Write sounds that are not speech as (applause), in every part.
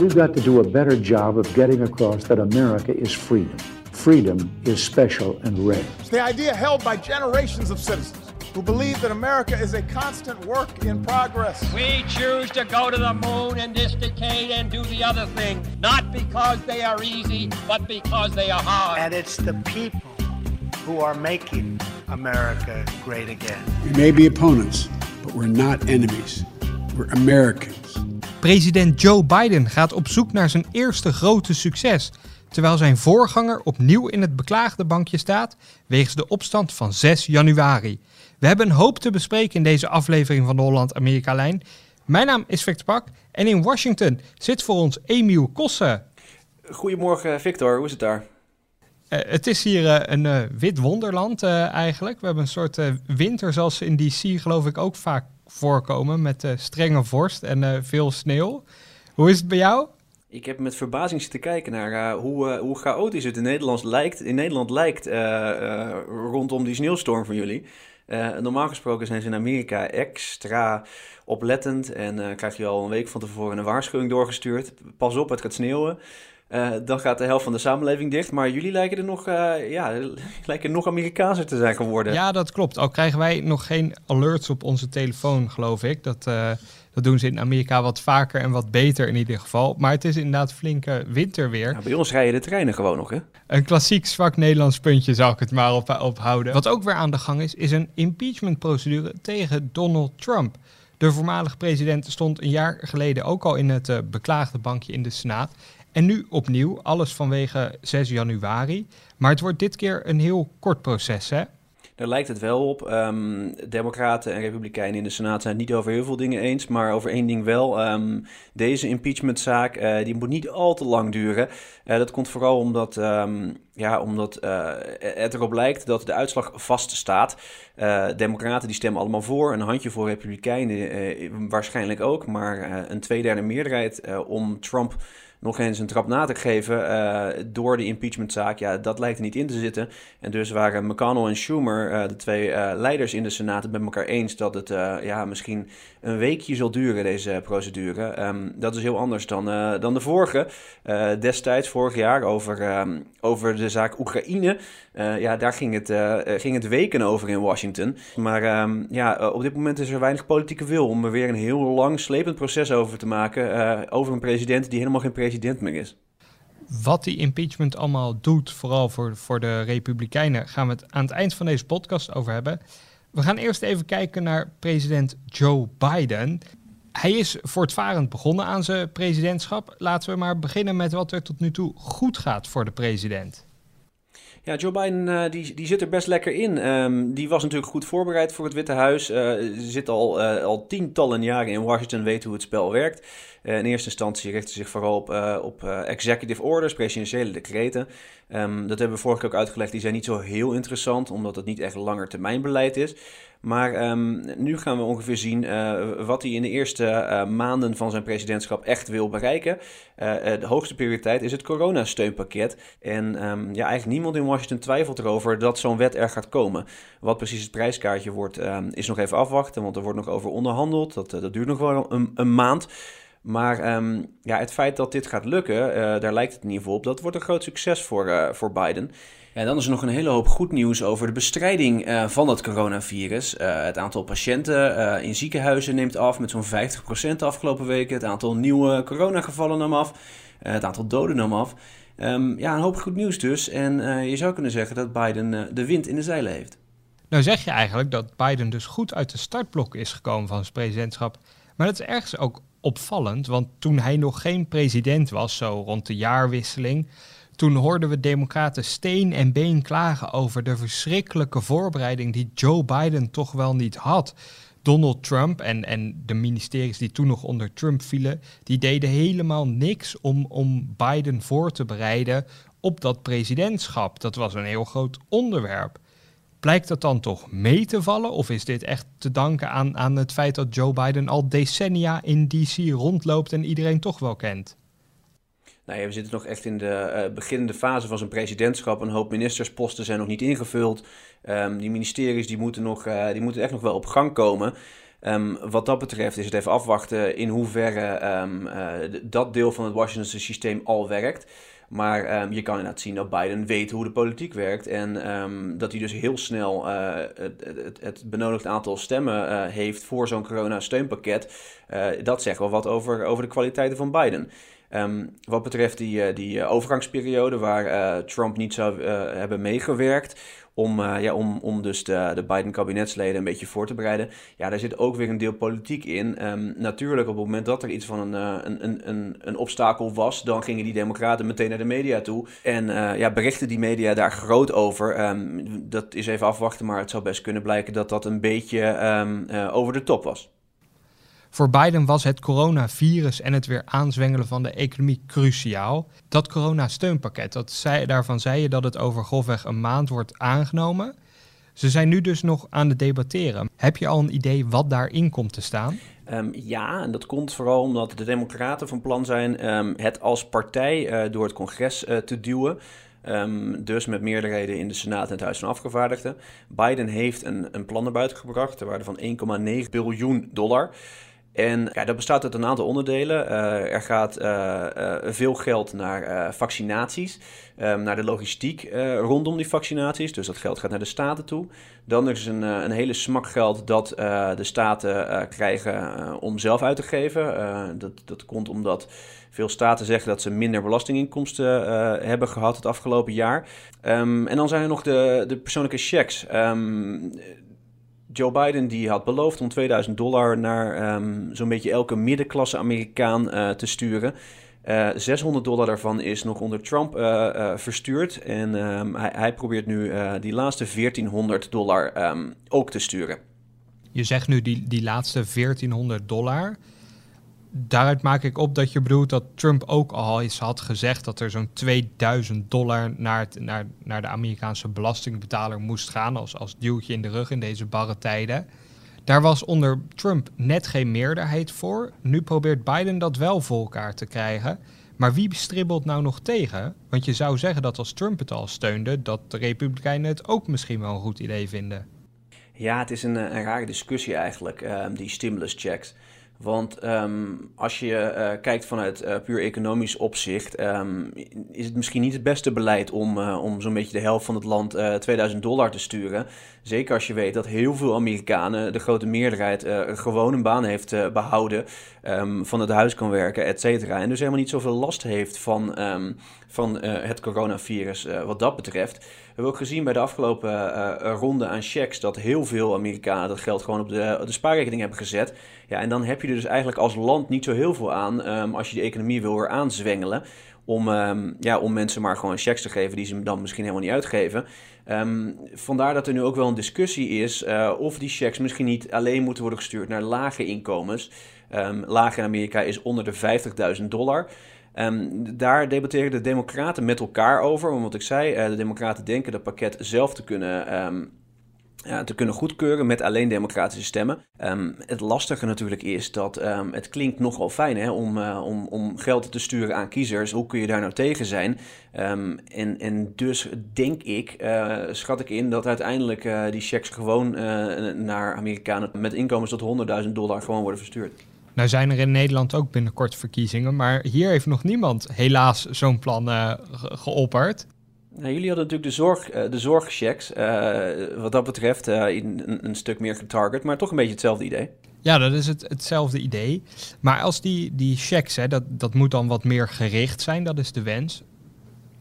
We've got to do a better job of getting across that America is freedom. Freedom is special and rare. It's the idea held by generations of citizens who believe that America is a constant work in progress. We choose to go to the moon in this decade and do the other thing, not because they are easy, but because they are hard. And it's the people who are making America great again. We may be opponents, but we're not enemies. We're Americans. President Joe Biden gaat op zoek naar zijn eerste grote succes, terwijl zijn voorganger opnieuw in het beklaagde bankje staat wegens de opstand van 6 januari. We hebben een hoop te bespreken in deze aflevering van de Holland-Amerika-lijn. Mijn naam is Victor Pak en in Washington zit voor ons Emiel Kossen. Goedemorgen Victor, hoe is het daar? Uh, het is hier uh, een uh, wit wonderland eigenlijk. We hebben een soort winter zoals in DC geloof ik ook vaak voorkomen met strenge vorst en veel sneeuw. Hoe is het bij jou? Ik heb met verbazing zitten kijken naar hoe, hoe chaotisch het in Nederland lijkt, in Nederland lijkt rondom die sneeuwstorm van jullie. normaal gesproken zijn ze in Amerika extra oplettend en krijg je al een week van tevoren een waarschuwing doorgestuurd. Pas op, het gaat sneeuwen. Uh, dan gaat de helft van de samenleving dicht. Maar jullie lijken er nog, uh, ja, (laughs) lijken nog Amerikaanser te zijn geworden. Ja, dat klopt. Al krijgen wij nog geen alerts op onze telefoon, geloof ik. Dat, uh, dat doen ze in Amerika wat vaker en wat beter in ieder geval. Maar het is inderdaad flinke winterweer. Nou, bij ons rijden de treinen gewoon nog, hè? Een klassiek zwak Nederlands puntje zou ik het maar op, ophouden. Wat ook weer aan de gang is, is een impeachmentprocedure tegen Donald Trump. De voormalige president stond een jaar geleden ook al in het beklaagde bankje in de Senaat. En nu opnieuw, alles vanwege 6 januari. Maar het wordt dit keer een heel kort proces, hè? Daar lijkt het wel op. Um, Democraten en Republikeinen in de Senaat zijn het niet over heel veel dingen eens, maar over één ding wel. Um, deze impeachmentzaak uh, die moet niet al te lang duren. Uh, dat komt vooral omdat, um, ja, omdat uh, het erop lijkt dat de uitslag vaststaat. Democraten die stemmen allemaal voor, een handje voor Republikeinen waarschijnlijk ook, maar een tweederde meerderheid om Trump nog eens een trap na te geven uh, door de impeachmentzaak. Ja, dat lijkt er niet in te zitten. En dus waren McConnell en Schumer, uh, de twee uh, leiders in de Senaat, het met elkaar eens dat het ja, misschien een weekje zal duren, deze procedure. Um, dat is heel anders dan, dan de vorige. destijds, vorig jaar, over, um, over de zaak Oekraïne. ja, daar ging het, ging het weken over in Washington. Maar um, ja, op dit moment is er weinig politieke wil om er weer een heel lang slepend proces over te maken. over een president die helemaal geen president president is. Wat die impeachment allemaal doet, vooral voor, voor de Republikeinen, gaan we het aan het eind van deze podcast over hebben. We gaan eerst even kijken naar president Joe Biden. Hij is voortvarend begonnen aan zijn presidentschap. Laten we maar beginnen met wat er tot nu toe goed gaat voor de president. Ja, Joe Biden uh, die, die zit er best lekker in. Um, die was natuurlijk goed voorbereid voor het Witte Huis. Uh, zit al, uh, al tientallen jaren in Washington, weet hoe het spel werkt. in eerste instantie richtte zich vooral op, op executive orders, presidentiële decreten. Um, dat hebben we vorige keer ook uitgelegd. Die zijn niet zo heel interessant, omdat het niet echt langer termijn beleid is. Maar um, nu gaan we ongeveer zien uh, wat hij in de eerste uh, maanden van zijn presidentschap echt wil bereiken. Uh, de hoogste prioriteit is het coronasteunpakket. En um, ja, eigenlijk niemand in Washington twijfelt erover dat zo'n wet er gaat komen. Wat precies het prijskaartje wordt, um, is nog even afwachten, want er wordt nog over onderhandeld. Dat, dat duurt nog wel een, een maand. Maar ja, het feit dat dit gaat lukken, daar lijkt het in ieder geval op, dat wordt een groot succes voor, voor Biden. En dan is er nog een hele hoop goed nieuws over de bestrijding uh, van het coronavirus. het aantal patiënten in ziekenhuizen neemt af met zo'n 50% de afgelopen weken. Het aantal nieuwe coronagevallen nam af. het aantal doden nam af. Um, ja, een hoop goed nieuws dus. En je zou kunnen zeggen dat Biden de wind in de zeilen heeft. Nou zeg je eigenlijk dat Biden dus goed uit de startblok is gekomen van zijn presidentschap. Maar dat is ergens ook opvallend, want toen hij nog geen president was, zo rond de jaarwisseling, toen hoorden we democraten steen en been klagen over de verschrikkelijke voorbereiding die Joe Biden toch wel niet had. Donald Trump en, en de ministeries die toen nog onder Trump vielen, die deden helemaal niks om, om Biden voor te bereiden op dat presidentschap. Dat was een heel groot onderwerp. Blijkt dat dan toch mee te vallen? Of is dit echt te danken aan, aan het feit dat Joe Biden al decennia in DC rondloopt en iedereen toch wel kent? Nou we zitten nog echt in de uh, beginnende fase van zijn presidentschap. Een hoop ministersposten zijn nog niet ingevuld. Um, die ministeries die moeten, nog, uh, die moeten echt nog wel op gang komen. Ehm, wat dat betreft is het even afwachten in hoeverre ehm, eh, dat deel van het Washingtonse systeem al werkt. Maar ehm, je kan inderdaad zien dat Biden weet hoe de politiek werkt. En ehm, dat hij dus heel snel het, het, benodigd aantal stemmen heeft voor zo'n corona-steunpakket. Dat zegt wel wat over, over de kwaliteiten van Biden. Um, wat betreft die, die overgangsperiode waar Trump niet zou hebben meegewerkt om, ja, om, om dus de, de Biden-kabinetsleden een beetje voor te bereiden. Ja, daar zit ook weer een deel politiek in. Um, natuurlijk, op het moment dat er iets van een, een, een, een obstakel was, dan gingen die democraten meteen naar de media toe. En ja, berichten die media daar groot over. Um, dat is even afwachten, maar het zou best kunnen blijken dat dat een beetje over de top was. Voor Biden was het coronavirus en het weer aanzwengelen van de economie cruciaal. Dat corona-steunpakket, dat daarvan zei je dat het over grofweg een maand wordt aangenomen. Ze zijn nu dus nog aan het debatteren. Heb je al een idee wat daarin komt te staan? Um, ja, en dat komt vooral omdat de Democraten van plan zijn um, het als partij uh, door het congres uh, te duwen. Um, dus met meerderheden in de Senaat en het Huis van Afgevaardigden. Biden heeft een, een plan naar buiten gebracht ter waarde van 1,9 biljoen dollar. En ja, dat bestaat uit een aantal onderdelen. Uh, er gaat uh, uh, veel geld naar vaccinaties, um, naar de logistiek rondom die vaccinaties. Dus dat geld gaat naar de staten toe. Dan is een, een hele smak geld dat de staten krijgen om zelf uit te geven. dat, dat komt omdat veel staten zeggen dat ze minder belastinginkomsten hebben gehad het afgelopen jaar. Um, en dan zijn er nog de, de persoonlijke checks. Um, Joe Biden die had beloofd om 2000 dollar naar um, zo'n beetje elke middenklasse Amerikaan uh, te sturen. Uh, eh, 600 dollar daarvan is nog onder Trump uh, verstuurd. En um, hij, hij, probeert nu die laatste 1400 dollar um, ook te sturen. Je zegt nu die, die laatste 1400 dollar daaruit maak ik op dat je bedoelt dat Trump ook al eens had gezegd dat er zo'n 2000 dollar naar, naar, naar de Amerikaanse belastingbetaler moest gaan als, als duwtje in de rug in deze barre tijden. Daar was onder Trump net geen meerderheid voor. Nu probeert Biden dat wel voor elkaar te krijgen. Maar wie stribbelt nou nog tegen? Want je zou zeggen dat als Trump het al steunde, dat de Republikeinen het ook misschien wel een goed idee vinden. Ja, het is een, een rare discussie eigenlijk, um, die stimulus checks. Want um, als je uh, kijkt vanuit uh, puur economisch opzicht, um, is het misschien niet het beste beleid om, uh, om zo'n beetje de helft van het land 2000 dollar te sturen. Zeker als je weet dat heel veel Amerikanen, de grote meerderheid, gewoon een baan heeft behouden, um, van het huis kan werken, et cetera. En dus helemaal niet zoveel last heeft van, van het coronavirus wat dat betreft. We hebben ook gezien bij de afgelopen ronde aan checks dat heel veel Amerikanen dat geld gewoon op de, de spaarrekening hebben gezet. Ja, en dan heb je er dus eigenlijk als land niet zo heel veel aan um, als je de economie wil weer aanzwengelen. Om, um, ja, om mensen maar gewoon checks te geven die ze dan misschien helemaal niet uitgeven. Um, vandaar dat er nu ook wel een discussie is of die checks misschien niet alleen moeten worden gestuurd naar lage inkomens. Um, laag in Amerika is onder de 50.000 dollar. Um, daar debatteren de Democraten met elkaar over. Want wat ik zei, uh, de Democraten denken dat pakket zelf te kunnen um, ja, te kunnen goedkeuren met alleen democratische stemmen. Um, het lastige natuurlijk is dat het klinkt nogal fijn hè, om, uh, om, om geld te sturen aan kiezers. Hoe kun je daar nou tegen zijn? En, en dus denk ik, uh, schat ik in, dat uiteindelijk die checks gewoon naar Amerikanen met inkomens tot 100.000 dollar gewoon worden verstuurd. Nou zijn er in Nederland ook binnenkort verkiezingen, maar hier heeft nog niemand helaas zo'n plan geopperd. Nou, jullie hadden natuurlijk de, zorg, uh, de zorgchecks. Uh, wat dat betreft uh, een, een, stuk meer getarget, maar toch een beetje hetzelfde idee. Ja, dat is het, hetzelfde idee. Maar als die, die checks, hè, dat, dat moet dan wat meer gericht zijn, dat is de wens.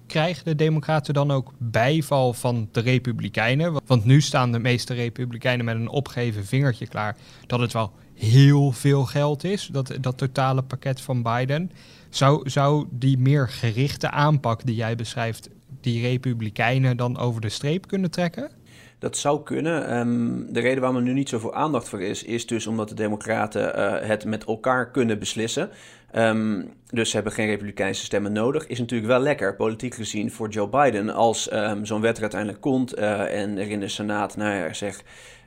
Krijgen de Democraten dan ook bijval van de Republikeinen? Want nu staan de meeste Republikeinen met een opgeven vingertje klaar dat het wel heel veel geld is, dat, dat totale pakket van Biden. Zou, zou die meer gerichte aanpak die jij beschrijft die Republikeinen dan over de streep kunnen trekken? Dat zou kunnen. Um, de reden waarom er nu niet zoveel aandacht voor is, is dus omdat de Democraten uh, het met elkaar kunnen beslissen. Um, dus ze hebben geen Republikeinse stemmen nodig. Is natuurlijk wel lekker, politiek gezien, voor Joe Biden. Als um, zo'n wet er uiteindelijk komt uh, en er in de Senaat, nou ja, zeg,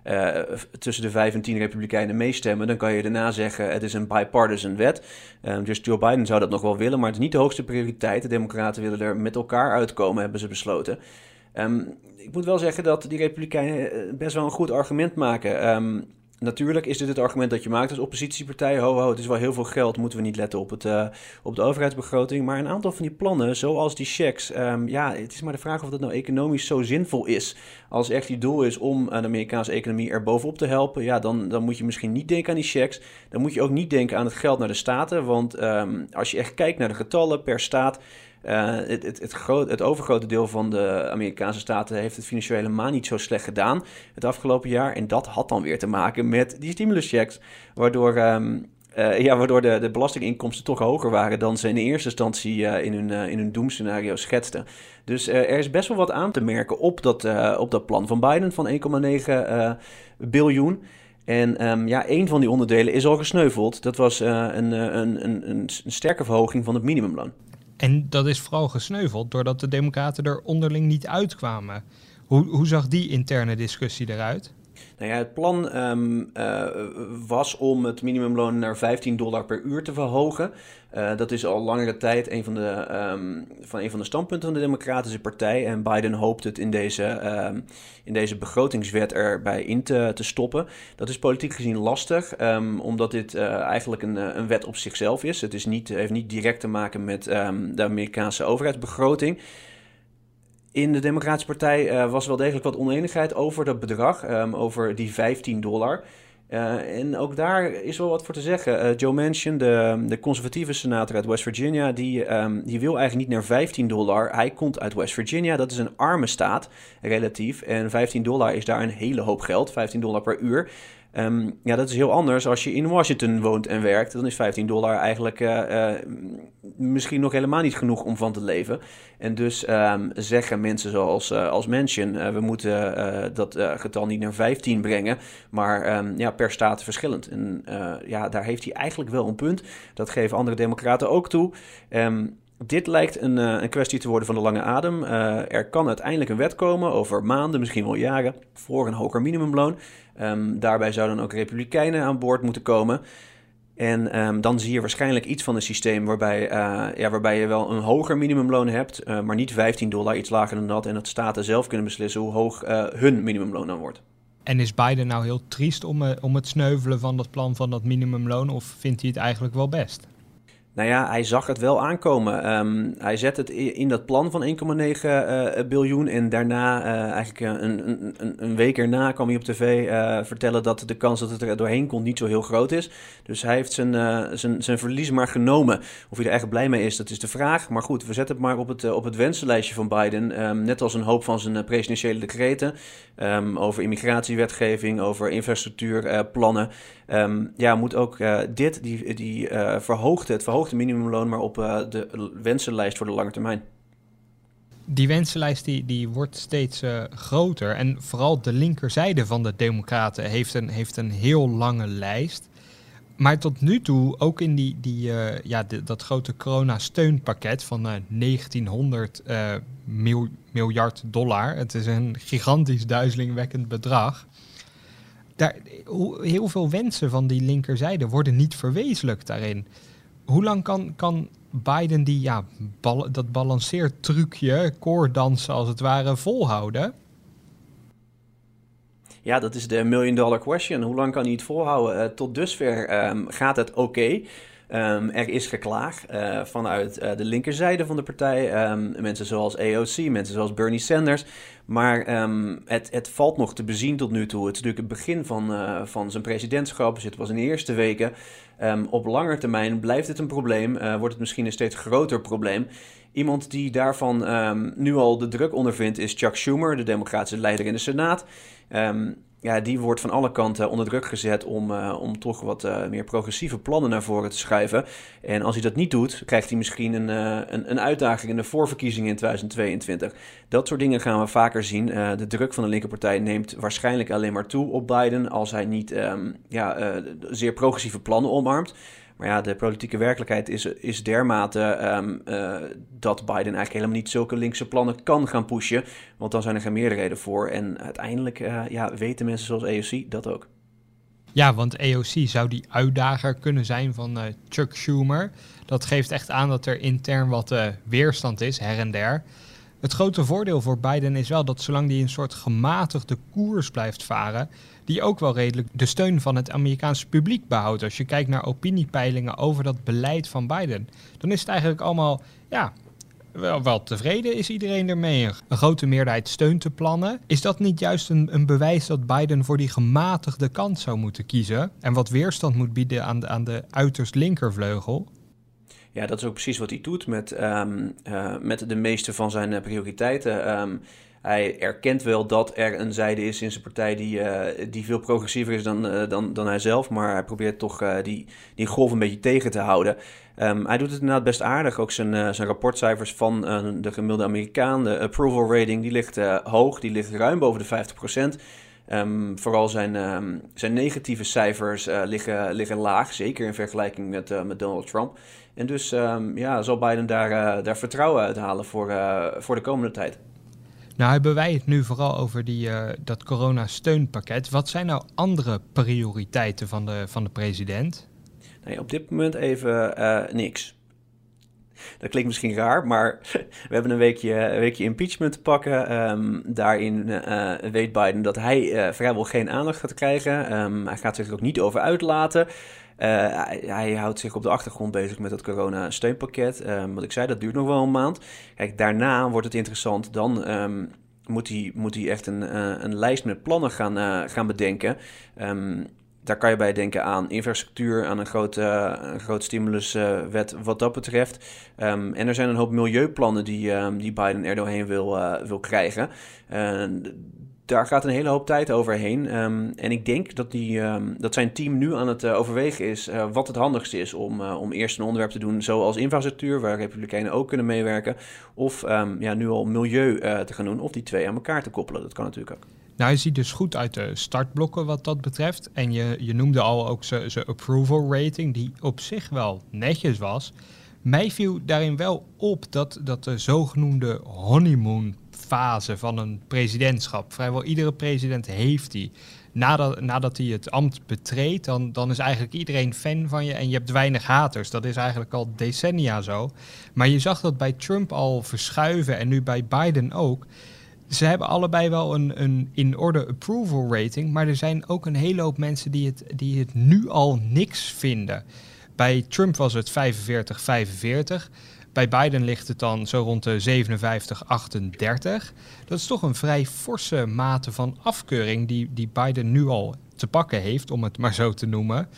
uh, tussen de vijf en tien Republikeinen meestemmen, dan kan je daarna zeggen: het is een bipartisan wet. Um, dus Joe Biden zou dat nog wel willen, maar het is niet de hoogste prioriteit. De Democraten willen er met elkaar uitkomen, hebben ze besloten. Ik moet wel zeggen dat die Republikeinen best wel een goed argument maken. Um, natuurlijk is dit het argument dat je maakt als oppositiepartij. Ho, ho, het is wel heel veel geld, moeten we niet letten op, het, uh, op de overheidsbegroting. Maar een aantal van die plannen, zoals die checks, um, ja, het is maar de vraag of dat nou economisch zo zinvol is. Als echt die doel is om de Amerikaanse economie er bovenop te helpen, ja, dan, dan moet je misschien niet denken aan die checks. Dan moet je ook niet denken aan het geld naar de staten. Want um, als je echt kijkt naar de getallen per staat. Uh, het, het, het, het, overgrote deel van de Amerikaanse staten heeft het financieel helemaal niet zo slecht gedaan het afgelopen jaar. En dat had dan weer te maken met die stimuluschecks, waardoor, um, uh, ja, waardoor de, de, belastinginkomsten toch hoger waren dan ze in eerste instantie uh, in, hun, in hun doemscenario schetsten. Dus er is best wel wat aan te merken op dat, op dat plan van Biden van 1,9 biljoen. En um, ja, een van die onderdelen is al gesneuveld. Dat was een, een, een, een sterke verhoging van het minimumloon. En dat is vooral gesneuveld doordat de Democraten er onderling niet uitkwamen. Hoe, hoe zag die interne discussie eruit? Nou ja, het plan um, uh, was om het minimumloon naar 15 dollar per uur te verhogen. Uh, dat is al langere tijd een van de, um, van een van de standpunten van de Democratische Partij. En Biden hoopt het in deze, um, in deze begrotingswet erbij in te, te stoppen. Dat is politiek gezien lastig, omdat dit uh, eigenlijk een, een wet op zichzelf is. Het is niet, heeft niet direct te maken met de Amerikaanse overheidsbegroting. In de Democratische Partij uh, was wel degelijk wat oneenigheid over dat bedrag, um, over die 15 dollar. Uh, en ook daar is wel wat voor te zeggen. Uh, Joe Manchin, de, de conservatieve senator uit West Virginia, die, um, die wil eigenlijk niet naar 15 dollar. Hij komt uit West Virginia, dat is een arme staat, relatief. En 15 dollar is daar een hele hoop geld, 15 dollar per uur. Um, ja, dat is heel anders als je in Washington woont en werkt. Dan is 15 dollar eigenlijk uh, uh, misschien nog helemaal niet genoeg om van te leven. En dus um, zeggen mensen zoals uh, als Manchin, we moeten dat getal niet naar 15 brengen, maar um, ja, per staat verschillend. En ja, daar heeft hij eigenlijk wel een punt. Dat geven andere democraten ook toe. Dit lijkt een, een, kwestie te worden van de lange adem. Uh, er kan uiteindelijk een wet komen over maanden, misschien wel jaren, voor een hoger minimumloon. Um, daarbij zouden ook republikeinen aan boord moeten komen. En um, dan zie je waarschijnlijk iets van een systeem waarbij, uh, ja, waarbij je wel een hoger minimumloon hebt, maar niet 15 dollar, iets lager dan dat. En dat staten zelf kunnen beslissen hoe hoog hun minimumloon dan wordt. En is Biden nou heel triest om, om het sneuvelen van dat plan van dat minimumloon, of vindt hij het eigenlijk wel best? Nou ja, hij zag het wel aankomen. Um, hij zet het in dat plan van 1,9 uh, biljoen. En daarna, uh, eigenlijk een, een, een, week erna, kwam hij op tv vertellen dat de kans dat het er doorheen komt niet zo heel groot is. Dus hij heeft zijn, zijn, zijn verlies maar genomen. Of hij er echt blij mee is, dat is de vraag. Maar goed, we zetten het maar op het, op het wensenlijstje van Biden. Um, net als een hoop van zijn presidentiële decreten. Um, over immigratiewetgeving, over infrastructuurplannen. ja, moet ook dit, die, die verhoogt het, verhoogt verhoogde minimumloon, maar op uh, de wensenlijst voor de lange termijn. Die wensenlijst die, die wordt steeds uh, groter. En vooral de linkerzijde van de Democraten heeft een, heeft een heel lange lijst. Maar tot nu toe, ook in die, die, uh, ja, de, dat grote corona-steunpakket van 1900 mil, miljard dollar. Het is een gigantisch duizelingwekkend bedrag. Daar, heel veel wensen van die linkerzijde worden niet verwezenlijkt daarin hoe lang kan, kan Biden die, ja, bal, dat balanceertrucje, koordansen als het ware, volhouden? Ja, dat is de million dollar question. Hoe lang kan hij het volhouden? Uh, tot dusver um, gaat het oké. Um, er is geklaag uh, vanuit uh, de linkerzijde van de partij. Um, mensen zoals AOC, mensen zoals Bernie Sanders. Maar um, het, het, valt nog te bezien tot nu toe. Het is natuurlijk het begin van, uh, van zijn presidentschap. Dus het was in de eerste weken. op lange termijn blijft het een probleem. wordt het misschien een steeds groter probleem. Iemand die daarvan nu al de druk ondervindt is Chuck Schumer, de democratische leider in de Senaat ja, die wordt van alle kanten onder druk gezet om, uh, om toch wat uh, meer progressieve plannen naar voren te schuiven. En als hij dat niet doet, krijgt hij misschien een, uh, een, een, uitdaging in de voorverkiezingen in 2022. Dat soort dingen gaan we vaker zien. de druk van de linkerpartij neemt waarschijnlijk alleen maar toe op Biden als hij niet um, ja, zeer progressieve plannen omarmt. Maar ja, de politieke werkelijkheid is, is dermate um, uh, dat Biden eigenlijk helemaal niet zulke linkse plannen kan gaan pushen. Want dan zijn er geen meerderheden voor. En uiteindelijk uh, ja, weten mensen zoals EOC dat ook. Ja, want EOC zou die uitdager kunnen zijn van uh, Chuck Schumer. Dat geeft echt aan dat er intern wat weerstand is, her en der. Het grote voordeel voor Biden is wel dat zolang hij een soort gematigde koers blijft varen, die ook wel redelijk de steun van het Amerikaanse publiek behoudt. Als je kijkt naar opiniepeilingen over dat beleid van Biden, dan is het eigenlijk allemaal, ja, wel, wel tevreden is iedereen ermee. Een grote meerderheid steunt de plannen. Is dat niet juist een, een bewijs dat Biden voor die gematigde kant zou moeten kiezen en wat weerstand moet bieden aan de, aan de uiterst linkervleugel? Ja, dat is ook precies wat hij doet met, ehm, eh, met de meeste van zijn eh, prioriteiten. Ehm, hij erkent wel dat er een zijde is in zijn partij die, uh, die veel progressiever is dan, dan, dan hij zelf. Maar hij probeert toch die, die golf een beetje tegen te houden. Um, hij doet het inderdaad best aardig. Ook zijn, zijn rapportcijfers van de gemiddelde Amerikaan, de approval rating, die ligt hoog. Die ligt ruim boven de 50%. Um, vooral zijn, um, zijn negatieve cijfers uh, liggen, liggen laag, zeker in vergelijking met, uh, met Donald Trump. En dus um, ja, zal Biden daar, uh, daar vertrouwen uithalen voor, voor de komende tijd. Nou, hebben wij het nu vooral over die, dat corona-steunpakket. Wat zijn nou andere prioriteiten van de, van de president? Nee, op dit moment even niks. Dat klinkt misschien raar, maar (laughs) we hebben een weekje, weekje impeachment te pakken. Um, daarin uh, weet Biden dat hij uh, vrijwel geen aandacht gaat krijgen. Um, hij gaat zich er ook niet over uitlaten. Uh, hij, houdt zich op de achtergrond bezig met het corona-steunpakket. Um, wat ik zei, dat duurt nog wel een maand. Kijk, daarna wordt het interessant. Dan moet, hij, moet hij echt een, een lijst met plannen gaan, gaan bedenken. Daar kan je bij denken aan infrastructuur, aan een grote, een groot stimuluswet wat dat betreft. Um, en er zijn een hoop milieuplannen die, um, die Biden er doorheen wil, uh, wil krijgen. Uh, daar gaat een hele hoop tijd overheen. En ik denk dat, die, dat zijn team nu aan het uh, overwegen is uh, wat het handigste is om, om eerst een onderwerp te doen zoals infrastructuur, waar Republikeinen ook kunnen meewerken. Of ja, nu al milieu te gaan doen, of die twee aan elkaar te koppelen. Dat kan natuurlijk ook. Nou, hij ziet dus goed uit de startblokken wat dat betreft. En je, je noemde al ook zijn approval rating, die op zich wel netjes was. Mij viel daarin wel op dat, dat de zogenoemde honeymoon fase van een presidentschap, vrijwel iedere president heeft die. Nadat, nadat hij het ambt betreedt, dan, dan is eigenlijk iedereen fan van je en je hebt weinig haters. Dat is eigenlijk al decennia zo. Maar je zag dat bij Trump al verschuiven en nu bij Biden ook. Ze hebben allebei wel een, een in orde approval rating, maar er zijn ook een hele hoop mensen die het, die het nu al niks vinden. Bij Trump was het 45, 45. Bij Biden ligt het dan zo rond de 57, 38. Dat is toch een vrij forse mate van afkeuring die, die Biden nu al te pakken heeft, om het maar zo te noemen.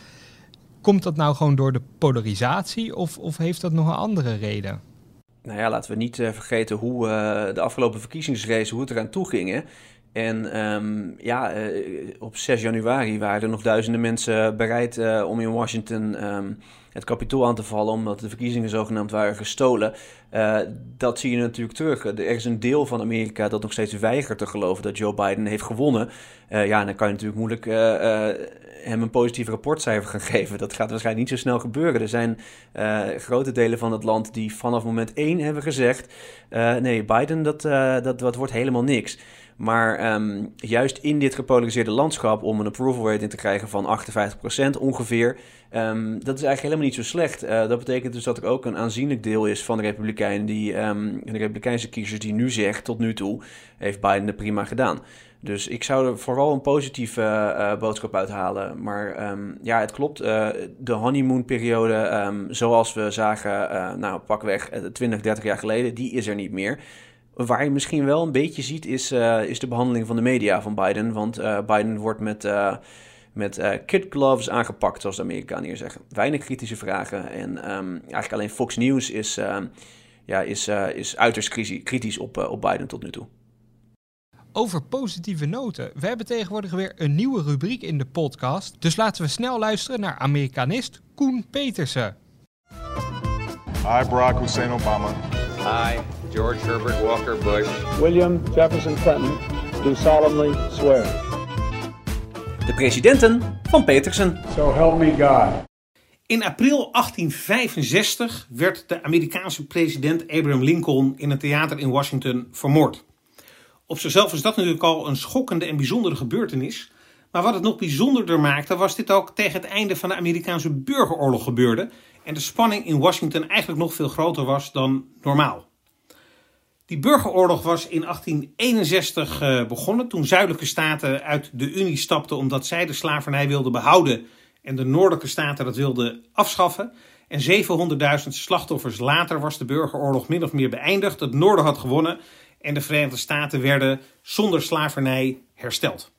Komt dat nou gewoon door de polarisatie of, of heeft dat nog een andere reden? Nou ja, laten we niet uh, vergeten hoe uh, de afgelopen verkiezingsrace, hoe het eraan toe ging. Hè? En um, ja, uh, op 6 januari waren er nog duizenden mensen bereid om in Washington um, het kapitool aan te vallen, omdat de verkiezingen zogenaamd waren gestolen. dat zie je natuurlijk terug. Er is een deel van Amerika dat nog steeds weigert te geloven dat Joe Biden heeft gewonnen. ja, dan kan je natuurlijk moeilijk hem een positief rapportcijfer gaan (laughs) geven. Dat gaat waarschijnlijk niet zo snel gebeuren. Er zijn grote delen van het land die vanaf moment één hebben gezegd: nee, Biden, dat, dat, dat wordt helemaal niks. Maar um, juist in dit gepolariseerde landschap, om een approval rating te krijgen van 58% ongeveer, um, dat is eigenlijk helemaal niet zo slecht. dat betekent dus dat er ook een aanzienlijk deel is van de Republikeinen, die, um, de Republikeinse kiezers, die nu zegt, tot nu toe, heeft Biden het prima gedaan. Dus ik zou er vooral een positieve uh, boodschap uithalen. Maar ja, het klopt. Uh, de honeymoon-periode, zoals we zagen, uh, nou pakweg 20, 30 jaar geleden, die is er niet meer. Waar je misschien wel een beetje ziet, is, is de behandeling van de media van Biden. Want Biden wordt met, met kid gloves aangepakt, zoals de Amerikanen hier zeggen. Weinig kritische vragen. En um, eigenlijk alleen Fox News is, ja, is, is uiterst kritisch op, op Biden tot nu toe. Over positieve noten. We hebben tegenwoordig weer een nieuwe rubriek in de podcast. Dus laten we snel luisteren naar Amerikanist Koen Petersen. Hi, Barack Hussein Obama. Hi, George Herbert Walker Bush. William Jefferson Clinton. Do solemnly swear. De presidenten van Petersen. So help me God. In april 1865 werd de Amerikaanse president Abraham Lincoln in een theater in Washington vermoord. Op zichzelf is dat natuurlijk al een schokkende en bijzondere gebeurtenis. Maar wat het nog bijzonderder maakte, was dit ook tegen het einde van de Amerikaanse burgeroorlog gebeurde. En de spanning in Washington eigenlijk nog veel groter was dan normaal. Die burgeroorlog was in 1861 uh, begonnen toen zuidelijke staten uit de Unie stapten omdat zij de slavernij wilden behouden en de noordelijke staten dat wilden afschaffen. En 700.000 slachtoffers later was de burgeroorlog min of meer beëindigd. Het noorden had gewonnen en de Verenigde Staten werden zonder slavernij hersteld.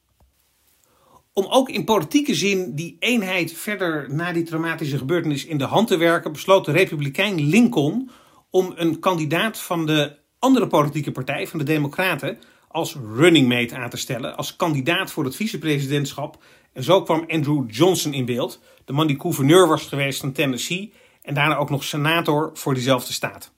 Om ook in politieke zin die eenheid verder na die traumatische gebeurtenis in de hand te werken, besloot de Republikein Lincoln om een kandidaat van de andere politieke partij, van de Democraten, als running mate aan te stellen, als kandidaat voor het vicepresidentschap. En zo kwam Andrew Johnson in beeld, de man die gouverneur was geweest van Tennessee en daarna ook nog senator voor diezelfde staat.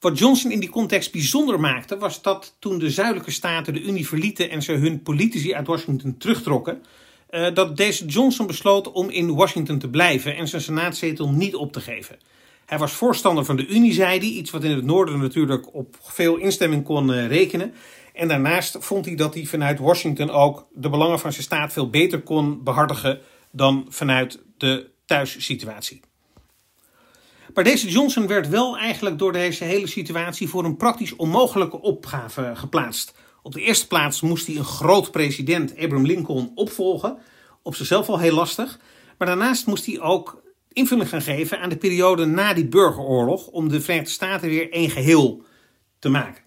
Wat Johnson in die context bijzonder maakte, was dat toen de zuidelijke staten de Unie verlieten en ze hun politici uit Washington terugtrokken, uh, dat deze Johnson besloot om in Washington te blijven en zijn senaatzetel niet op te geven. Hij was voorstander van de Unie, zei hij, iets wat in het noorden natuurlijk op veel instemming kon uh, rekenen. En daarnaast vond hij dat hij vanuit Washington ook de belangen van zijn staat veel beter kon behartigen dan vanuit de thuissituatie. Maar deze Johnson werd wel eigenlijk door deze hele situatie voor een praktisch onmogelijke opgave geplaatst. Op de eerste plaats moest hij een groot president, Abraham Lincoln, opvolgen. Op zichzelf al heel lastig. Maar daarnaast moest hij ook invulling gaan geven aan de periode na die burgeroorlog. om de Verenigde Staten weer één geheel te maken.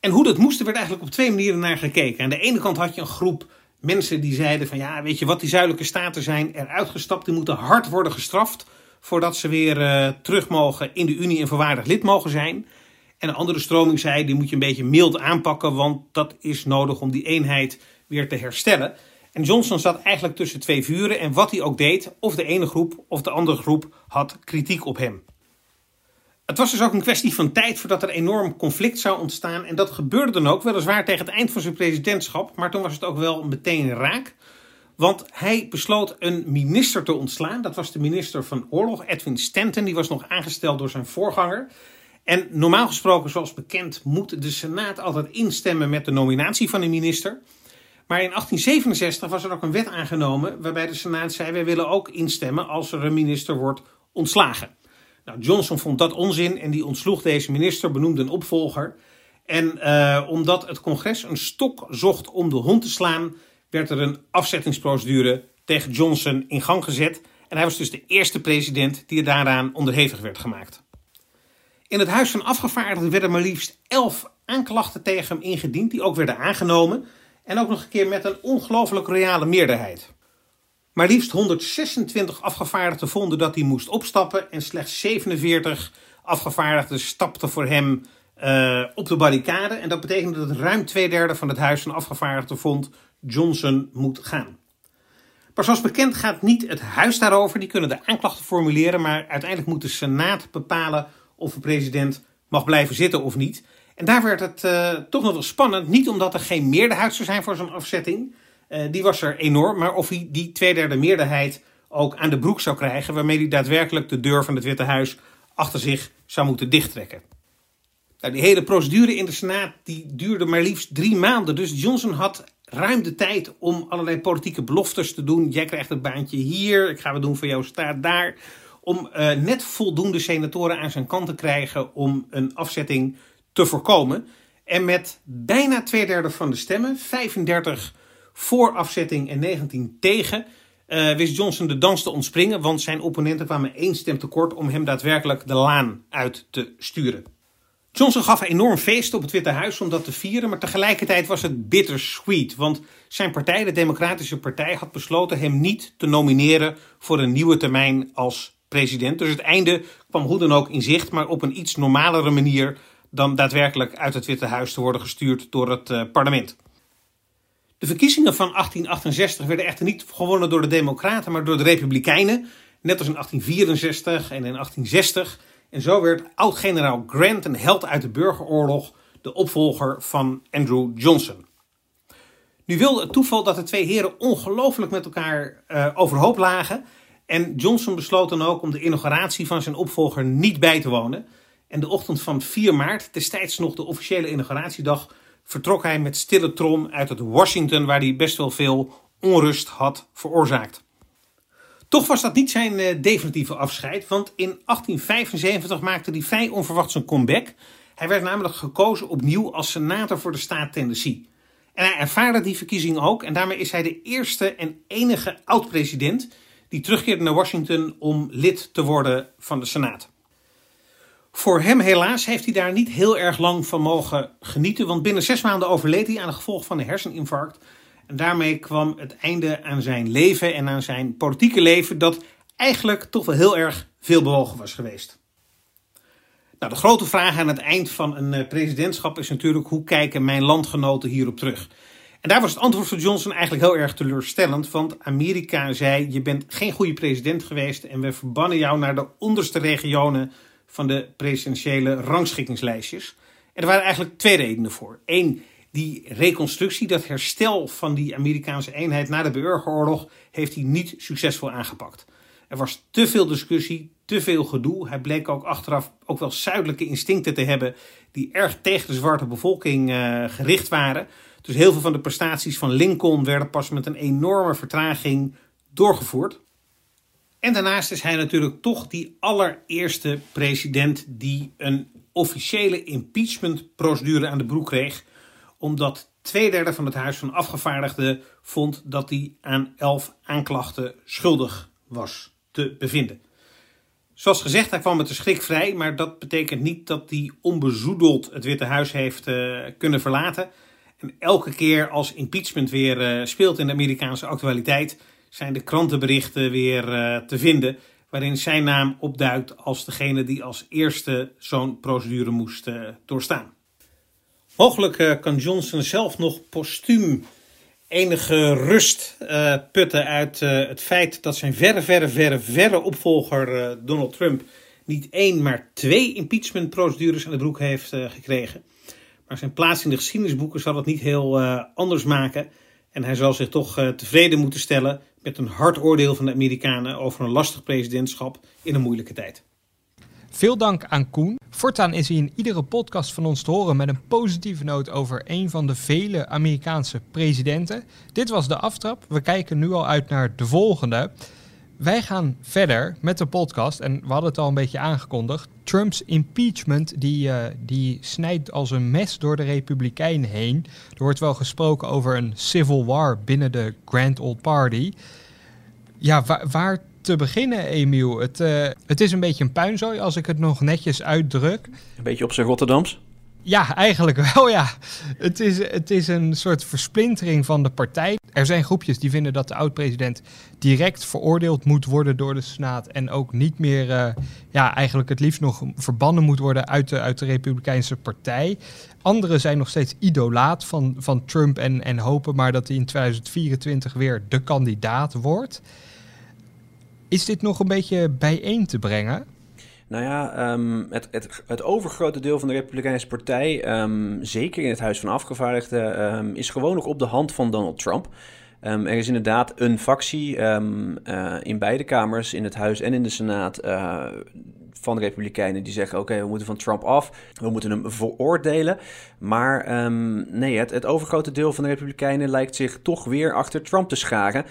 En hoe dat moest, er werd eigenlijk op twee manieren naar gekeken. Aan de ene kant had je een groep mensen die zeiden: van ja, weet je wat, die zuidelijke staten zijn eruit gestapt, die moeten hard worden gestraft voordat ze weer uh, terug mogen in de Unie en voorwaardig lid mogen zijn. En een andere stroming zei, die moet je een beetje mild aanpakken, want dat is nodig om die eenheid weer te herstellen. En Johnson zat eigenlijk tussen twee vuren en wat hij ook deed, of de ene groep of de andere groep had kritiek op hem. Het was dus ook een kwestie van tijd voordat er enorm conflict zou ontstaan. En dat gebeurde dan ook, weliswaar tegen het eind van zijn presidentschap. Maar toen was het ook wel meteen raak. Want hij besloot een minister te ontslaan. Dat was de minister van Oorlog, Edwin Stanton. Die was nog aangesteld door zijn voorganger. En normaal gesproken, zoals bekend, moet de Senaat altijd instemmen met de nominatie van een minister. Maar in 1867 was er ook een wet aangenomen waarbij de Senaat zei: wij willen ook instemmen als er een minister wordt ontslagen. Nou, Johnson vond dat onzin en die ontsloeg deze minister, benoemde een opvolger. En uh, omdat het congres een stok zocht om de hond te slaan, werd er een afzettingsprocedure tegen Johnson in gang gezet. En hij was dus de eerste president die daaraan onderhevig werd gemaakt. In het Huis van Afgevaardigden werden maar liefst elf aanklachten tegen hem ingediend, die ook werden aangenomen. En ook nog een keer met een ongelooflijk royale meerderheid. Maar liefst 126 afgevaardigden vonden dat hij moest opstappen en slechts 47 afgevaardigden stapten voor hem uh, op de barricade. En dat betekende dat ruim twee derde van het Huis van Afgevaardigden vond Johnson moet gaan. Maar zoals bekend gaat niet het Huis daarover. Die kunnen de aanklachten formuleren, maar uiteindelijk moet de Senaat bepalen of de president mag blijven zitten of niet. En daar werd het uh, toch nog wel spannend. Niet omdat er geen meerderheid zou zijn voor zo'n afzetting. Uh, die was er enorm. Maar of hij die tweederde meerderheid ook aan de broek zou krijgen. Waarmee hij daadwerkelijk de deur van het Witte Huis achter zich zou moeten dichttrekken. Nou, die hele procedure in de Senaat die duurde maar liefst drie maanden. Dus Johnson had ruim de tijd om allerlei politieke beloftes te doen. Jij krijgt het baantje hier, ik ga het doen voor jou staat daar. Om uh, net voldoende senatoren aan zijn kant te krijgen om een afzetting te voorkomen. En met bijna twee derde van de stemmen, 35 voor afzetting en 19 tegen, uh, wist Johnson de dans te ontspringen. Want zijn opponenten kwamen één stem tekort om hem daadwerkelijk de laan uit te sturen. Johnson gaf een enorm feest op het Witte Huis om dat te vieren, maar tegelijkertijd was het bittersweet. Want zijn partij, de Democratische Partij, had besloten hem niet te nomineren voor een nieuwe termijn als president. Dus het einde kwam hoe dan ook in zicht, maar op een iets normalere manier dan daadwerkelijk uit het Witte Huis te worden gestuurd door het uh, parlement. De verkiezingen van 1868 werden echter niet gewonnen door de Democraten, maar door de Republikeinen. Net als in 1864 en in 1860. En zo werd oud-generaal Grant, een held uit de burgeroorlog, de opvolger van Andrew Johnson. Nu wilde het toeval dat de twee heren ongelooflijk met elkaar uh, overhoop lagen. En Johnson besloot dan ook om de inauguratie van zijn opvolger niet bij te wonen. En de ochtend van 4 maart, destijds nog de officiële inauguratiedag, vertrok hij met stille trom uit het Washington, waar hij best wel veel onrust had veroorzaakt. Toch was dat niet zijn uh, definitieve afscheid, want in 1875 maakte hij vrij onverwacht zijn comeback. Hij werd namelijk gekozen opnieuw als senator voor de staat Tennessee. En hij ervaarde die verkiezing ook en daarmee is hij de eerste en enige oud-president die terugkeerde naar Washington om lid te worden van de Senaat. Voor hem helaas heeft hij daar niet heel erg lang van mogen genieten, want binnen zes maanden overleed hij aan de gevolg van een herseninfarct. En daarmee kwam het einde aan zijn leven en aan zijn politieke leven, dat eigenlijk toch wel heel erg veel bewogen was geweest. Nou, de grote vraag aan het eind van een eh, presidentschap is natuurlijk hoe kijken mijn landgenoten hierop terug? En daar was het antwoord van Johnson eigenlijk heel erg teleurstellend, want Amerika zei: Je bent geen goede president geweest en we verbannen jou naar de onderste regionen van de presidentiële rangschikkingslijstjes. En er waren eigenlijk twee redenen voor. Eén, die reconstructie, dat herstel van die Amerikaanse eenheid na de burgeroorlog, heeft hij niet succesvol aangepakt. Er was te veel discussie, te veel gedoe. Hij bleek ook achteraf ook wel zuidelijke instincten te hebben die erg tegen de zwarte bevolking uh, gericht waren. Dus heel veel van de prestaties van Lincoln werden pas met een enorme vertraging doorgevoerd. En daarnaast is hij natuurlijk toch die allereerste president die een officiële impeachmentprocedure aan de broek kreeg, omdat twee derde van het Huis van Afgevaardigden vond dat hij aan elf aanklachten schuldig was te bevinden. Zoals gezegd, hij kwam met de schrik vrij, maar dat betekent niet dat hij onbezoedeld het Witte Huis heeft uh, kunnen verlaten. En elke keer als impeachment weer uh, speelt in de Amerikaanse actualiteit, zijn de krantenberichten weer uh, te vinden. Waarin zijn naam opduikt als degene die als eerste zo'n procedure moest doorstaan. Mogelijk kan Johnson zelf nog postuum enige rust putten uit het feit dat zijn verre, verre, verre, verre opvolger Donald Trump niet één, maar twee impeachmentprocedures aan de broek heeft gekregen. Maar zijn plaats in de geschiedenisboeken zal het niet heel anders maken. En hij zal zich toch tevreden moeten stellen met een hard oordeel van de Amerikanen over een lastig presidentschap in een moeilijke tijd. Veel dank aan Koen. Voortaan is hij in iedere podcast van ons te horen met een positieve noot over een van de vele Amerikaanse presidenten. Dit was de aftrap. We kijken nu al uit naar de volgende. Wij gaan verder met de podcast en we hadden het al een beetje aangekondigd. Trumps impeachment die, uh, die snijdt als een mes door de Republikeinen heen. Er wordt wel gesproken over een civil war binnen de Grand Old Party. Ja, waar, te beginnen, Emiel. Het, uh, het is een beetje een puinzooi als ik het nog netjes uitdruk. Een beetje op zijn Rotterdams? Ja, eigenlijk (laughs) wel ja. Het is, het is een soort versplintering van de partij. Er zijn groepjes die vinden dat de oud-president direct veroordeeld moet worden door de Senaat. En ook niet meer, uh, ja, eigenlijk het liefst nog verbannen moet worden uit de, uit de Republikeinse Partij. Anderen zijn nog steeds idolaat van, van Trump en, en hopen maar dat hij in 2024 weer de kandidaat wordt. Is dit nog een beetje bijeen te brengen? Nou ja, um, het, het, het, overgrote deel van de Republikeinse Partij, um, zeker in het Huis van Afgevaardigden, um, is gewoon nog op de hand van Donald Trump. er is inderdaad een factie uh, in beide kamers, in het Huis en in de Senaat, uh, van de Republikeinen die zeggen: oké, we moeten van Trump af, we moeten hem veroordelen. Maar nee, het, het, overgrote deel van de Republikeinen lijkt zich toch weer achter Trump te scharen.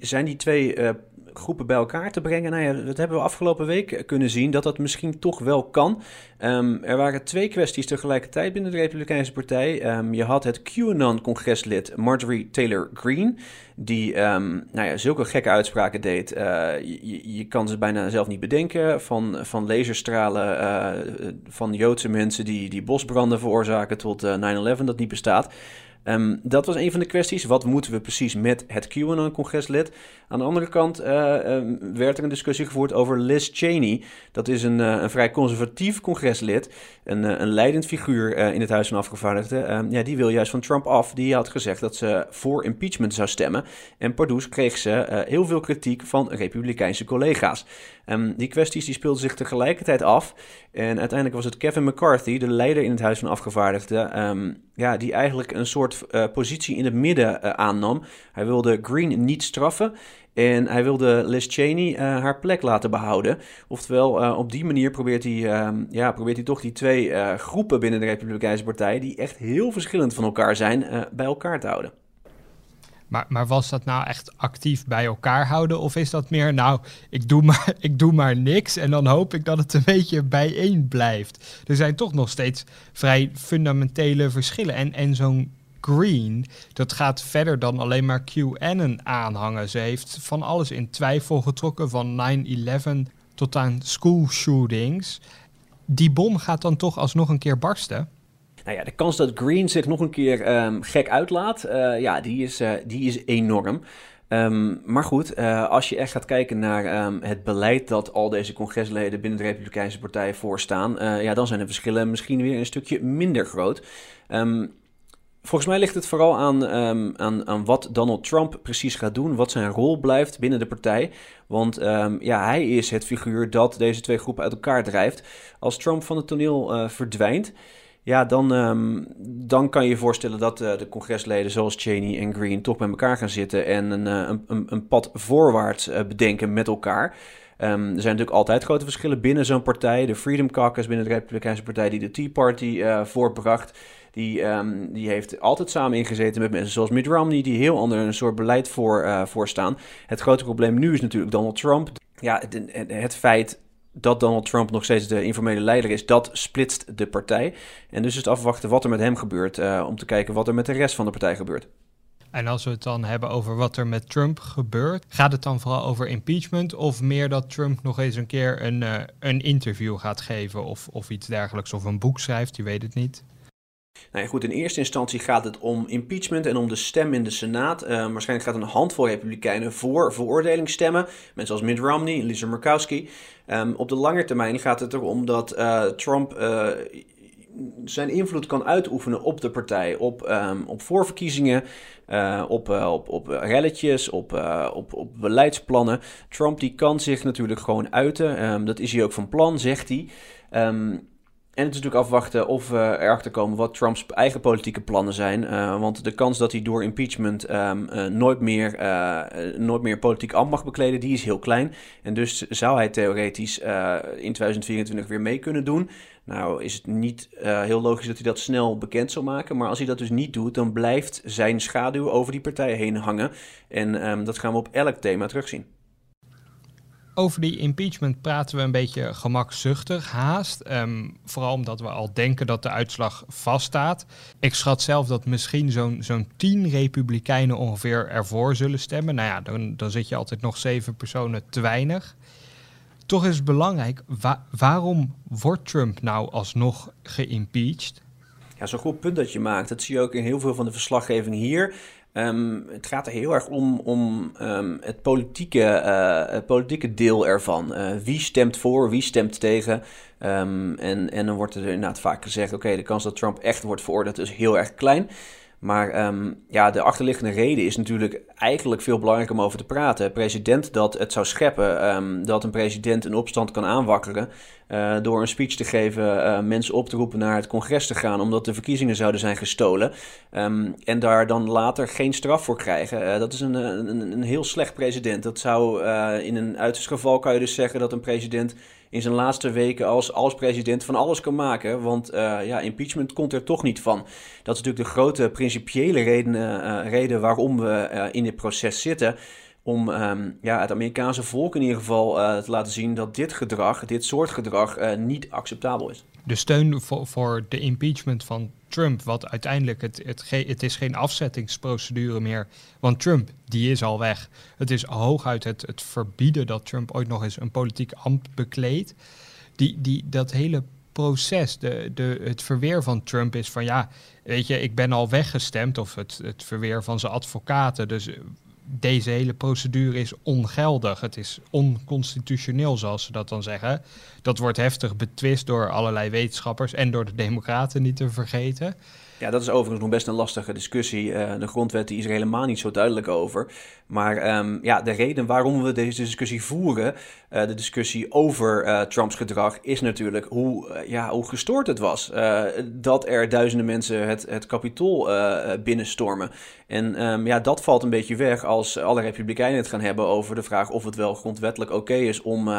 zijn die twee uh, groepen bij elkaar te brengen. Nou ja, dat hebben we afgelopen week kunnen zien dat dat misschien toch wel kan. Um, er waren twee kwesties tegelijkertijd binnen de Republikeinse Partij. Um, je had het QAnon-congreslid Marjorie Taylor Greene, die um, nou ja, zulke gekke uitspraken deed. Uh, je, kan ze bijna zelf niet bedenken. Van, van laserstralen uh, van Joodse mensen die, die bosbranden veroorzaken tot uh, 9-11, dat niet bestaat. Um, dat was een van de kwesties. Wat moeten we precies met het QAnon-congreslid? Aan de andere kant uh, um, werd er een discussie gevoerd over Liz Cheney. Dat is een, uh, een vrij conservatief congreslid, een, uh, een leidend figuur in het Huis van Afgevaardigden. Um, ja, die wil juist van Trump af. Die had gezegd dat ze voor impeachment zou stemmen. En pardoes kreeg ze heel veel kritiek van republikeinse collega's. Die kwesties die speelden zich tegelijkertijd af. En uiteindelijk was het Kevin McCarthy, de leider in het Huis van Afgevaardigden, ja, die eigenlijk een soort positie in het midden aannam. Hij wilde Green niet straffen. En hij wilde Liz Cheney uh, haar plek laten behouden. Oftewel, op die manier probeert hij, uh, ja, probeert hij toch die twee eh, groepen binnen de Republikeinse Partij, die echt heel verschillend van elkaar zijn, bij elkaar te houden. Maar, maar was dat nou echt actief bij elkaar houden? Of is dat meer, nou, ik doe, maar, (laughs) ik doe maar niks en dan hoop ik dat het een beetje bijeen blijft? Er zijn toch nog steeds vrij fundamentele verschillen. En, en zo'n Green, dat gaat verder dan alleen maar QAnon aanhangen. Ze heeft van alles in twijfel getrokken, van 9-11 tot aan school shootings. Die bom gaat dan toch alsnog een keer barsten? Nou ja, de kans dat Green zich nog een keer ehm, gek uitlaat, uh, ja, die is, uh, die is enorm. Um, maar goed, uh, als je echt gaat kijken naar um, het beleid dat al deze congresleden binnen de Republikeinse Partij voorstaan, ja, dan zijn de verschillen misschien weer een stukje minder groot. Volgens mij ligt het vooral aan, aan, aan wat Donald Trump precies gaat doen, wat zijn rol blijft binnen de partij. Want ja, hij is het figuur dat deze twee groepen uit elkaar drijft. Als Trump van het toneel verdwijnt, ja, dan, um, dan kan je je voorstellen dat uh, de congresleden zoals Cheney en Green toch bij elkaar gaan zitten en een, uh, een, een pad voorwaarts uh, bedenken met elkaar. Um, er zijn natuurlijk altijd grote verschillen binnen zo'n partij. De Freedom Caucus binnen de Republikeinse Partij die de Tea Party voortbracht. Die, um, die heeft altijd samen ingezeten met mensen zoals Mitt Romney, die heel ander een soort beleid voor, voor staan. Het grote probleem nu is natuurlijk Donald Trump. Ja, het, het feit dat Donald Trump nog steeds de informele leider is, dat splitst de partij. En dus is het afwachten wat er met hem gebeurt, uh, om te kijken wat er met de rest van de partij gebeurt. En als we het dan hebben over wat er met Trump gebeurt, gaat het dan vooral over impeachment of meer dat Trump nog eens een keer een, uh, een interview gaat geven of, of iets dergelijks of een boek schrijft, je weet het niet? Nou ja, goed, in eerste instantie gaat het om impeachment en om de stem in de Senaat. Uh, waarschijnlijk gaat een handvol Republikeinen voor veroordeling stemmen. Mensen als Mitt Romney, Lisa Murkowski. Um, op de lange termijn gaat het erom dat uh, Trump uh, zijn invloed kan uitoefenen op de partij. Op, um, op voorverkiezingen, op, op, op relletjes, op, op, op beleidsplannen. Trump die kan zich natuurlijk gewoon uiten. Um, dat is hij ook van plan, zegt hij. En het is natuurlijk afwachten of we erachter komen wat Trumps eigen politieke plannen zijn. Uh, want de kans dat hij door impeachment um, uh, nooit, meer, nooit meer politiek ambt mag bekleden, die is heel klein. En dus zou hij theoretisch in 2024 weer mee kunnen doen. Nou is het niet heel logisch dat hij dat snel bekend zal maken. Maar als hij dat dus niet doet, dan blijft zijn schaduw over die partij heen hangen. En um, dat gaan we op elk thema terugzien. Over die impeachment praten we een beetje gemakzuchtig, haast. Um, vooral omdat we al denken dat de uitslag vaststaat. Ik schat zelf dat misschien zo'n zo'n tien republikeinen ongeveer ervoor zullen stemmen. Nou ja, dan, dan zit je altijd nog zeven personen te weinig. Toch is het belangrijk, waarom wordt Trump nou alsnog geïmpeached? Ja, zo'n goed punt dat je maakt. Dat zie je ook in heel veel van de verslaggeving hier. Um, het gaat er heel erg om, om um, het, politieke, uh, het politieke deel ervan. Uh, wie stemt voor, wie stemt tegen. Um, en, en dan wordt er inderdaad vaak gezegd: oké, de kans dat Trump echt wordt veroordeeld is heel erg klein. Maar um, ja, de achterliggende reden is natuurlijk eigenlijk veel belangrijker om over te praten. President dat het zou scheppen, um, dat een president een opstand kan aanwakkeren. Uh, door een speech te geven, uh, mensen op te roepen naar het congres te gaan, omdat de verkiezingen zouden zijn gestolen. Um, en daar dan later geen straf voor krijgen. Uh, dat is een, een, een heel slecht president. Dat zou in een uiterst geval kan je dus zeggen dat een president in zijn laatste weken als, als president van alles kan maken. Want uh, ja, impeachment komt er toch niet van. Dat is natuurlijk de grote principiële reden, uh, reden waarom we in dit proces zitten. Om um, ja, het Amerikaanse volk in ieder geval te laten zien dat dit gedrag, dit soort gedrag, niet acceptabel is. De steun voor, de impeachment van Trump, wat uiteindelijk het, het, het is geen afzettingsprocedure meer, want Trump die is al weg. Het is hooguit het, het verbieden dat Trump ooit nog eens een politiek ambt bekleedt. Die, die, dat hele proces, de, de, het verweer van Trump is van ja, weet je, ik ben al weggestemd, of het, het verweer van zijn advocaten. Dus deze hele procedure is ongeldig. Het is onconstitutioneel, zoals ze dat dan zeggen. Dat wordt heftig betwist door allerlei wetenschappers en door de Democraten niet te vergeten. Ja, dat is overigens nog best een lastige discussie. Uh, de grondwet is er helemaal niet zo duidelijk over. Maar um, ja, de reden waarom we deze discussie voeren, uh, de discussie over uh, Trumps gedrag, is natuurlijk hoe, ja, hoe gestoord het was. dat er duizenden mensen het, het kapitool binnenstormen. En um, ja, dat valt een beetje weg als alle republikeinen het gaan hebben over de vraag of het wel grondwettelijk oké is om,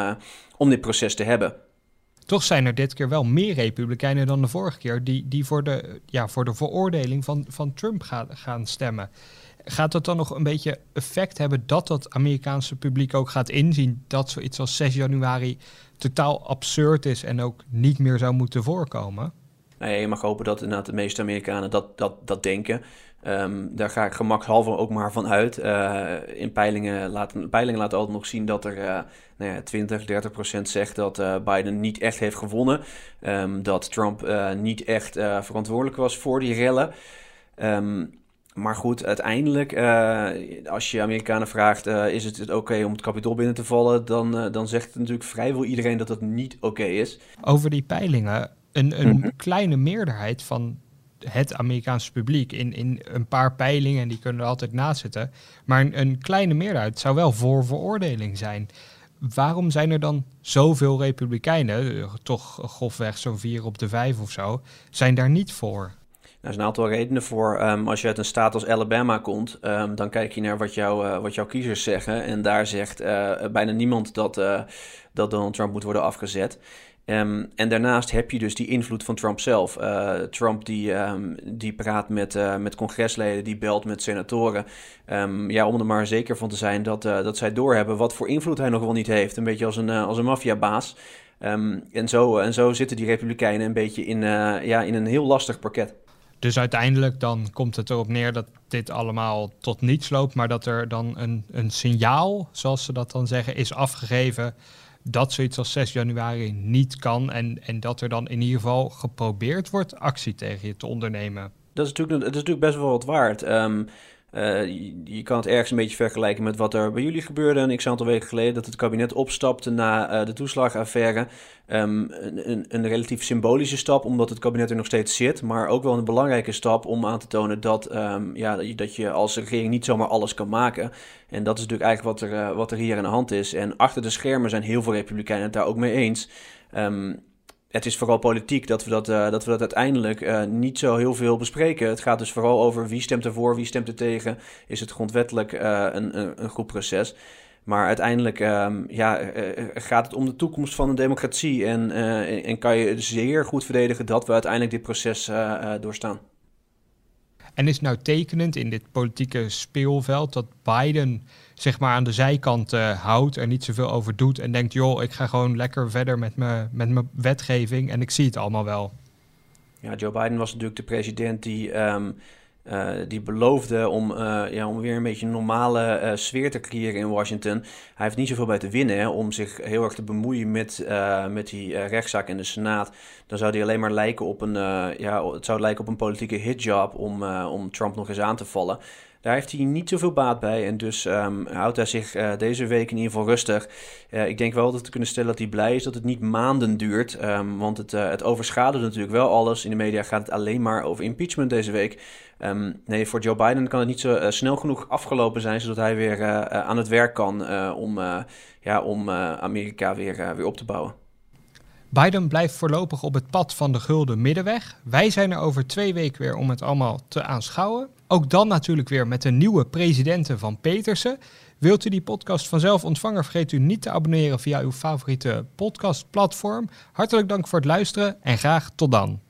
om dit proces te hebben. Toch zijn er dit keer wel meer Republikeinen dan de vorige keer die, die voor, de, ja, voor de veroordeling van, van Trump gaan, gaan stemmen. Gaat dat dan nog een beetje effect hebben dat dat Amerikaanse publiek ook gaat inzien dat zoiets als 6 januari totaal absurd is en ook niet meer zou moeten voorkomen? Nou je mag hopen dat inderdaad de meeste Amerikanen dat, dat, dat denken. Um, daar ga ik gemakshalve ook maar van uit. Uh, in peilingen laten, peilingen laten altijd nog zien dat er uh, nou ja, 20, 30 procent zegt dat uh, Biden niet echt heeft gewonnen. Um, dat Trump niet echt verantwoordelijk was voor die rellen. Um, maar goed, uiteindelijk, als je Amerikanen vraagt: is het oké okay om het kapitool binnen te vallen? Dan, dan zegt natuurlijk vrijwel iedereen dat dat niet oké okay is. Over die peilingen. Een, een mm -hmm. kleine meerderheid van het Amerikaanse publiek in, in een paar peilingen, en die kunnen er altijd naast zitten. Maar een, kleine meerderheid zou wel voor veroordeling zijn. Waarom zijn er dan zoveel Republikeinen, toch grofweg zo'n vier op de vijf of zo, zijn daar niet voor? Er zijn een aantal redenen voor. Um, als je uit een staat als Alabama komt, um, dan kijk je naar wat, jou, uh, wat jouw kiezers zeggen. En daar zegt uh, bijna niemand dat, dat Donald Trump moet worden afgezet. Um, en daarnaast heb je dus die invloed van Trump zelf. Uh, Trump die, um, die praat met, uh, met congresleden, die belt met senatoren. Um, ja, om er maar zeker van te zijn dat, uh, dat zij doorhebben wat voor invloed hij nog wel niet heeft. Een beetje als een, als een maffiabaas. en, zo, en zo zitten die republikeinen een beetje in, ja, in een heel lastig parket. Dus uiteindelijk dan komt het erop neer dat dit allemaal tot niets loopt, maar dat er dan een, een signaal, zoals ze dat dan zeggen, is afgegeven dat zoiets als 6 januari niet kan en, en dat er dan in ieder geval geprobeerd wordt actie tegen je te ondernemen. Dat is natuurlijk, dat is natuurlijk best wel wat waard. Um, uh, je, kan het ergens een beetje vergelijken met wat er bij jullie gebeurde een x aantal weken geleden. Dat het kabinet opstapte na uh, de toeslagaffaire. Um, een, een, relatief symbolische stap, omdat het kabinet er nog steeds zit. Maar ook wel een belangrijke stap om aan te tonen dat, um, ja, dat je als regering niet zomaar alles kan maken. En dat is natuurlijk eigenlijk wat er, uh, wat er hier aan de hand is. En achter de schermen zijn heel veel Republikeinen het daar ook mee eens. Um, het is vooral politiek dat we dat, uh, dat, we dat uiteindelijk uh, niet zo heel veel bespreken. Het gaat dus vooral over wie stemt ervoor, wie stemt er tegen. Is het grondwettelijk uh, een, een, een, goed proces? Maar uiteindelijk um, ja, gaat het om de toekomst van de democratie. En, en kan je zeer goed verdedigen dat we uiteindelijk dit proces doorstaan. En is nou tekenend in dit politieke speelveld dat Biden zeg maar aan de zijkant uh, houdt, er niet zoveel over doet en denkt, joh, ik ga gewoon lekker verder met mijn met mijn wetgeving en ik zie het allemaal wel. Ja, Joe Biden was natuurlijk de president die, um, uh, die beloofde om, uh, ja, om weer een beetje een normale sfeer te creëren in Washington. Hij heeft niet zoveel bij te winnen om zich heel erg te bemoeien met, met die rechtszaak in de Senaat. Dan zou hij alleen maar lijken op een, ja, het zou lijken op een politieke hitjob om, om Trump nog eens aan te vallen. Daar heeft hij niet zoveel baat bij. En dus um, houdt hij zich uh, deze week in ieder geval rustig. Uh, ik denk wel dat we kunnen stellen dat hij blij is dat het niet maanden duurt. Um, want het, uh, het overschaduwt natuurlijk wel alles. In de media gaat het alleen maar over impeachment deze week. Um, nee, voor Joe Biden kan het niet zo snel genoeg afgelopen zijn... zodat hij weer aan het werk kan om, ja, om Amerika weer, weer op te bouwen. Biden blijft voorlopig op het pad van de gulden middenweg. Wij zijn er over twee weken weer om het allemaal te aanschouwen. Ook dan natuurlijk weer met een nieuwe presidenten van Petersen. Wilt u die podcast vanzelf ontvangen, vergeet u niet te abonneren via uw favoriete podcastplatform. Hartelijk dank voor het luisteren en graag tot dan.